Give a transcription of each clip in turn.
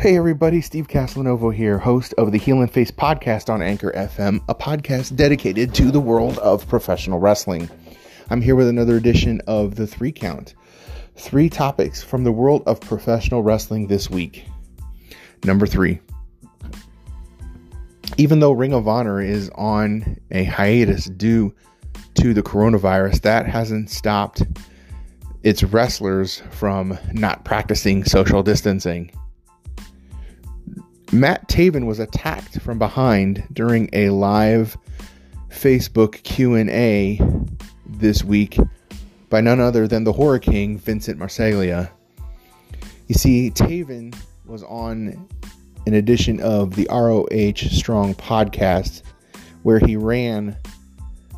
Hey everybody, Steve Castellanovo here, host of the Heel and Face podcast on Anchor FM, a podcast dedicated to the world of professional wrestling. I'm here with another edition of the Three Count. Three topics from the world of professional wrestling this week. Number three. Even though Ring of Honor is on a hiatus due to the coronavirus, that hasn't stopped its wrestlers from not practicing social distancing. Matt Taven was attacked from behind during a live Facebook Q&A this week by none other than the Horror King Vincent Marseglia. You see, Taven was on an edition of the ROH Strong podcast where he ran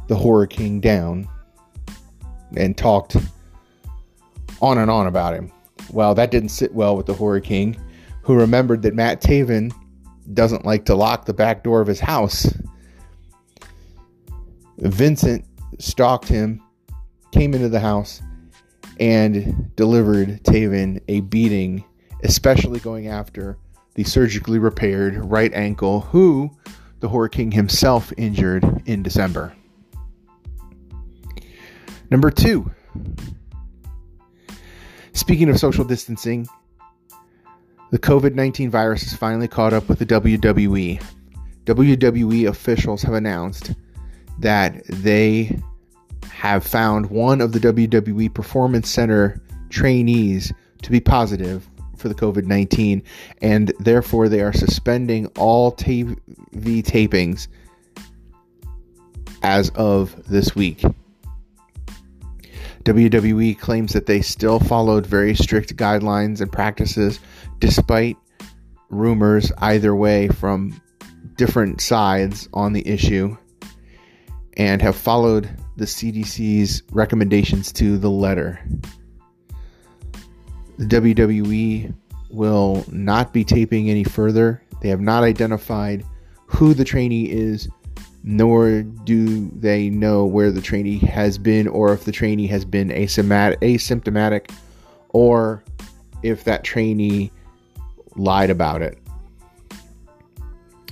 the Horror King down and talked on and on about him. Well, that didn't sit well with the Horror King who remembered that Matt Taven doesn't like to lock the back door of his house. Vincent stalked him, came into the house, and delivered Taven a beating, especially going after the surgically repaired right ankle, who the Horror King himself injured in December. Number two. Speaking of social distancing, the COVID 19 virus has finally caught up with the WWE. WWE officials have announced that they have found one of the WWE Performance Center trainees to be positive for the COVID 19, and therefore they are suspending all TV tapings as of this week. WWE claims that they still followed very strict guidelines and practices despite rumors either way from different sides on the issue and have followed the CDC's recommendations to the letter. The WWE will not be taping any further. They have not identified who the trainee is, nor do they know where the trainee has been or if the trainee has been asymptomatic or if that trainee lied about it.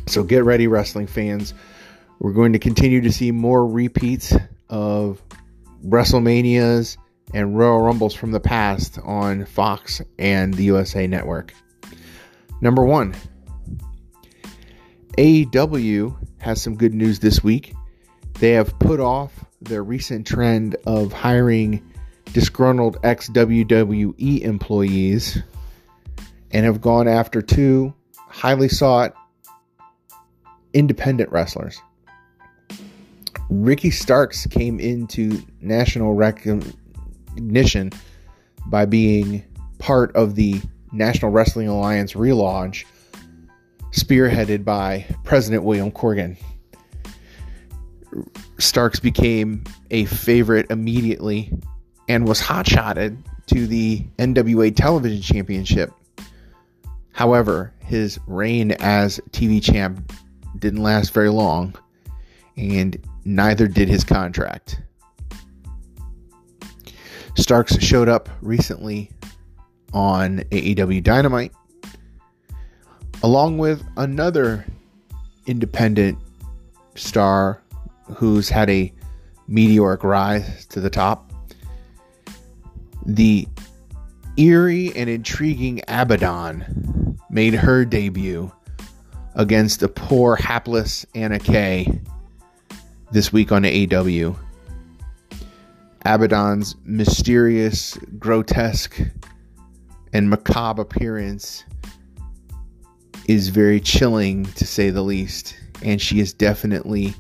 So get ready, wrestling fans. We're going to continue to see more repeats of WrestleManias and Royal Rumbles from the past on Fox and the USA Network. Number one, AEW has some good news this week. They have put off their recent trend of hiring disgruntled ex WWE employees and have gone after two highly sought independent wrestlers. Ricky Starks came into national recognition by being part of the National Wrestling Alliance relaunch, spearheaded by President William Corgan. Starks became a favorite immediately and was hotshotted to the NWA Television Championship However, his reign as TV champ didn't last very long, and neither did his contract. Starks showed up recently on AEW Dynamite, along with another independent star who's had a meteoric rise to the top. The eerie and intriguing Abadon made her debut against the poor, hapless Anna Jay this week on AEW. Abadon's mysterious, grotesque, and macabre appearance is very chilling to say the least, and she is definitely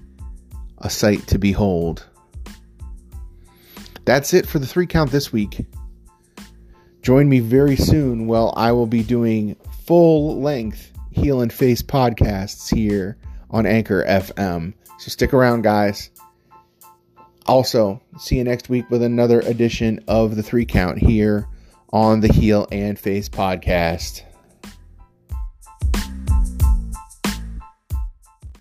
a sight to behold. That's it for the three count this week. Join me very soon while I will be doing full length heel and face podcasts here on Anchor FM. So stick around, guys. Also, see you next week with another edition of the three count here on the Heel and Face podcast.